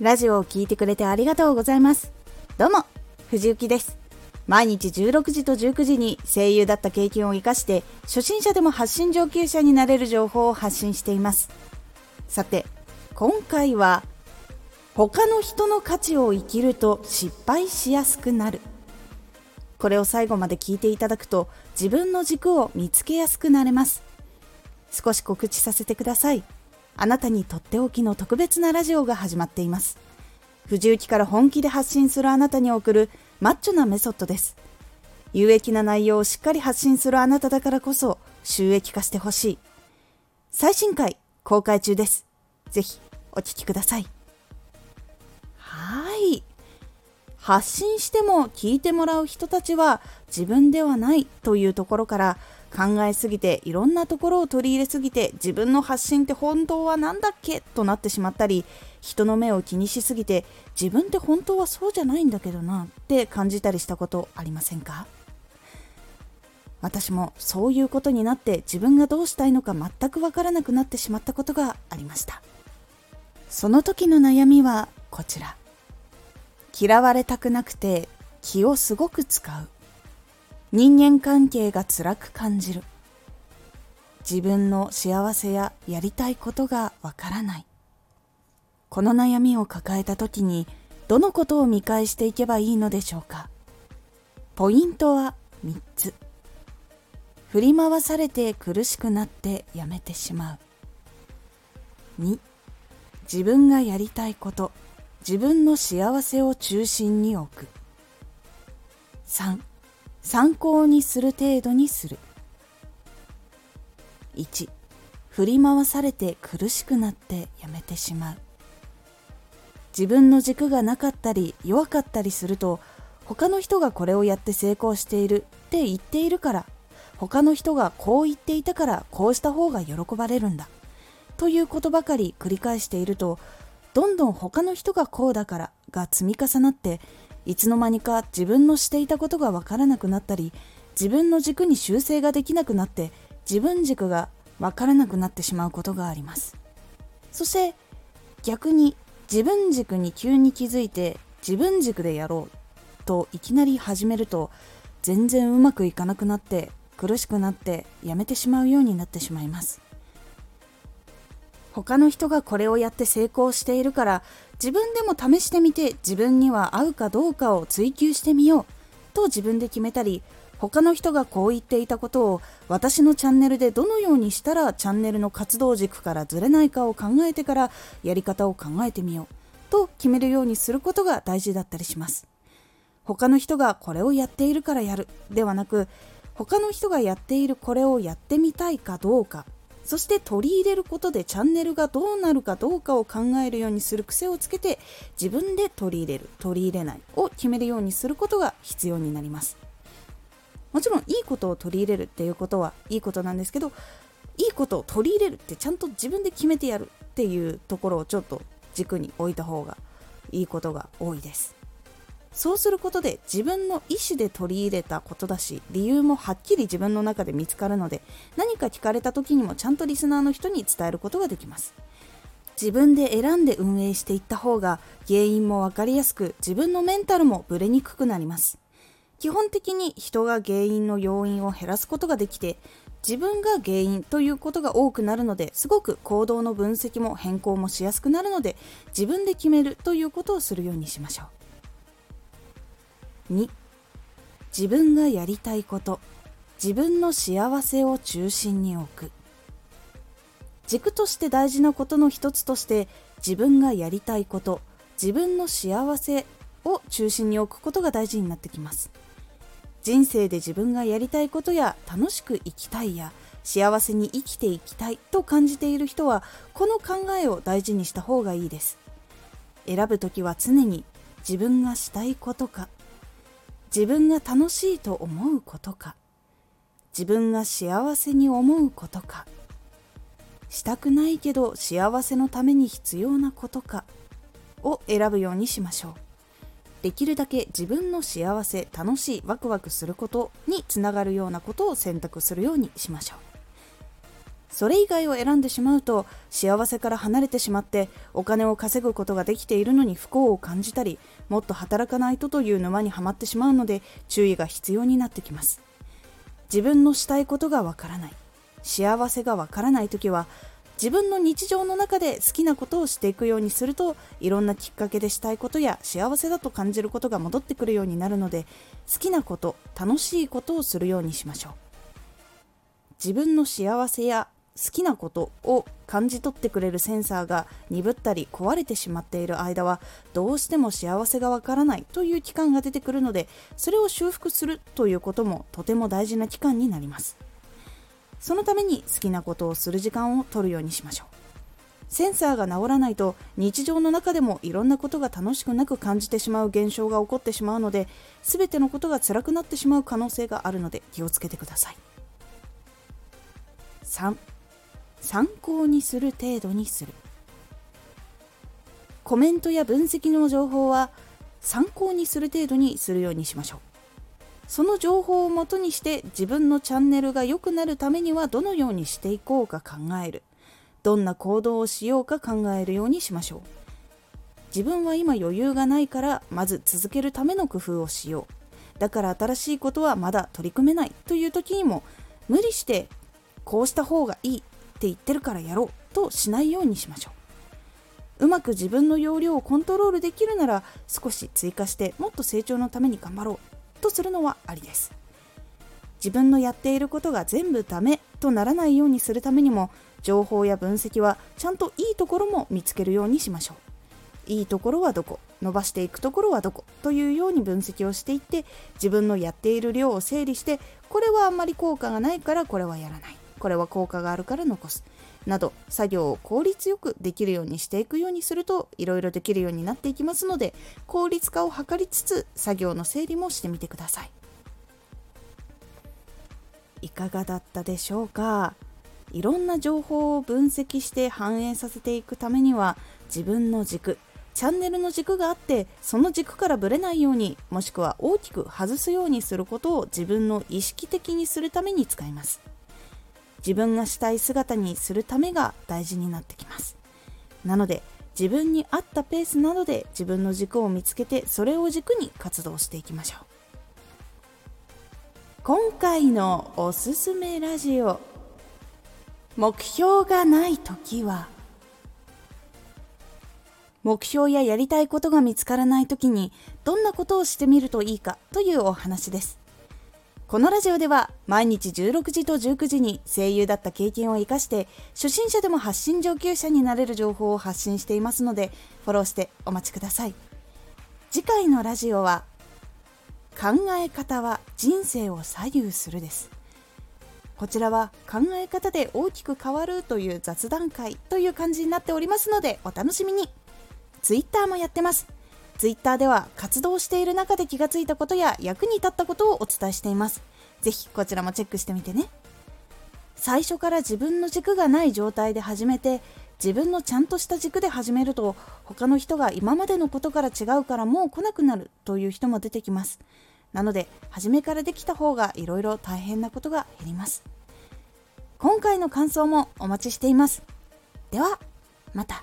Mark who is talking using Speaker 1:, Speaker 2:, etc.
Speaker 1: ラジオを聴いてくれてありがとうございます。どうも、藤幸です。毎日16時と19時に声優だった経験を活かして、初心者でも発信上級者になれる情報を発信しています。さて、今回は、他の人の価値を生きると失敗しやすくなる。これを最後まで聞いていただくと、自分の軸を見つけやすくなれます。少し告知させてください。あなたにとっておきの特別なラジオが始まっています。藤雪から本気で発信するあなたに送るマッチョなメソッドです。有益な内容をしっかり発信するあなただからこそ収益化してほしい。最新回公開中です。ぜひお聞きください。はい。発信しても聞いてもらう人たちは自分ではないというところから考えすぎていろんなところを取り入れすぎて自分の発信って本当は何だっけとなってしまったり人の目を気にしすぎて自分って本当はそうじゃないんだけどなって感じたりしたことありませんか？私もそういうことになって自分がどうしたいのか全くわからなくなってしまったことがありました。その時の悩みはこちら。嫌われたくなくて気をすごく使う。人間関係が辛く感じる。自分の幸せややりたいことがわからない。この悩みを抱えた時にどのことを見返していけばいいのでしょうか。ポイントは3つ。振り回されて苦しくなってやめてしまう。2自分がやりたいこと自分の幸せを中心に置く。3参考にする程度にする。1振り回されて苦しくなってやめてしまう。自分の軸がなかったり弱かったりすると他の人がこれをやって成功しているって言っているから他の人がこう言っていたからこうした方が喜ばれるんだ。ということばかり繰り返しているとどんどん他の人がこうだからが積み重なっていつの間にか自分のしていたことがわからなくなったり自分の軸に修正ができなくなって自分軸がわからなくなってしまうことがあります。そして逆に自分軸に急に気づいて自分軸でやろうといきなり始めると全然うまくいかなくなって苦しくなってやめてしまうようになってしまいます。他の人がこれをやって成功しているから自分でも試してみて自分には合うかどうかを追求してみようと自分で決めたり他の人がこう言っていたことを私のチャンネルでどのようにしたらチャンネルの活動軸からずれないかを考えてからやり方を考えてみようと決めるようにすることが大事だったりします。他の人がこれをやっているからやるではなく他の人がやっているこれをやってみたいかどうかそして取り入れることでチャンネルがどうなるかどうかを考えるようにする癖をつけて自分で取り入れる取り入れないを決めるようにすることが必要になります。もちろんいいことを取り入れるっていうことはいいことなんですけどいいことを取り入れるってちゃんと自分で決めてやるっていうところをちょっと軸に置いた方がいいことが多いです。そうすることで自分の意思で取り入れたことだし理由もはっきり自分の中で見つかるので何か聞かれた時にもちゃんとリスナーの人に伝えることができます。自分で選んで運営していった方が原因も分かりやすく自分のメンタルもブレにくくなります。基本的に人が原因の要因を減らすことができて自分が原因ということが多くなるのですごく行動の分析も変更もしやすくなるので自分で決めるということをするようにしましょう。2自分がやりたいこと自分の幸せを中心に置く。軸として大事なことの一つとして自分がやりたいこと自分の幸せを中心に置くことが大事になってきます。人生で自分がやりたいことや楽しく生きたいや幸せに生きていきたいと感じている人はこの考えを大事にした方がいいです。選ぶ時は常に自分がしたいことか自分が楽しいと思うことか。自分が幸せに思うことか。したくないけど幸せのために必要なことか。を選ぶようにしましょう。できるだけ自分の幸せ楽しいワクワクすることにつながるようなことを選択するようにしましょう。それ以外を選んでしまうと幸せから離れてしまってお金を稼ぐことができているのに不幸を感じたりもっと働かないとという沼にはまってしまうので注意が必要になってきます。自分のしたいことがわからない。幸せがわからない時は自分の日常の中で好きなことをしていくようにするといろんなきっかけでしたいことや幸せだと感じることが戻ってくるようになるので好きなこと楽しいことをするようにしましょう。自分の幸せや好きなことを感じ取ってくれるセンサーが鈍ったり壊れてしまっている間はどうしても幸せがわからないという期間が出てくるのでそれを修復するということもとても大事な期間になります。そのために好きなことをする時間を取るようにしましょう。センサーが治らないと日常の中でもいろんなことが楽しくなく感じてしまう現象が起こってしまうので全てのことが辛くなってしまう可能性があるので気をつけてください。3参考にする程度にする。コメントや分析の情報は参考にする程度にするようにしましょう。その情報をもとにして自分のチャンネルが良くなるためにはどのようにしていこうか考える。どんな行動をしようか考えるようにしましょう。自分は今余裕がないからまず続けるための工夫をしよう。だから新しいことはまだ取り組めないという時にも無理してこうした方がいい。言ってるからやろうとしないようにしましょう。うまく自分の要領をコントロールできるなら少し追加してもっと成長のために頑張ろうとするのはありです。自分のやっていることが全部ダメとならないようにするためにも情報や分析はちゃんといいところも見つけるようにしましょう。いいところはどこ？伸ばしていくところはどこ？というように分析をしていって自分のやっている量を整理してこれはあんまり効果がないからこれはやらない。これは効果があるから残す。など作業を効率よくできるようにしていくようにするといろいろできるようになっていきますので効率化を図りつつ作業の整理もしてみてください。いかがだったでしょうか？いろんな情報を分析して反映させていくためには自分の軸チャンネルの軸があってその軸からぶれないようにもしくは大きく外すようにすることを自分の意識的にするために使います。自分がしたい姿にするためが大事になってきます。なので自分に合ったペースなどで自分の軸を見つけてそれを軸に活動していきましょう。今回のおすすめラジオ目標がない時は目標ややりたいことが見つからない時にどんなことをしてみるといいかというお話です。このラジオでは毎日16時と19時に声優だった経験を生かして初心者でも発信上級者になれる情報を発信していますのでフォローしてお待ちください。次回のラジオは考え方は人生を左右するです。こちらは考え方で大きく変わるという雑談会という感じになっておりますのでお楽しみに。Twitter もやってます。ツイッターでは活動している中で気がついたことや役に立ったことをお伝えしています。ぜひこちらもチェックしてみてね。最初から自分の軸がない状態で始めて自分のちゃんとした軸で始めると他の人が今までのことから違うからもう来なくなるという人も出てきます。なので初めからできた方がいろいろ大変なことが減ります。今回の感想もお待ちしています。ではまた。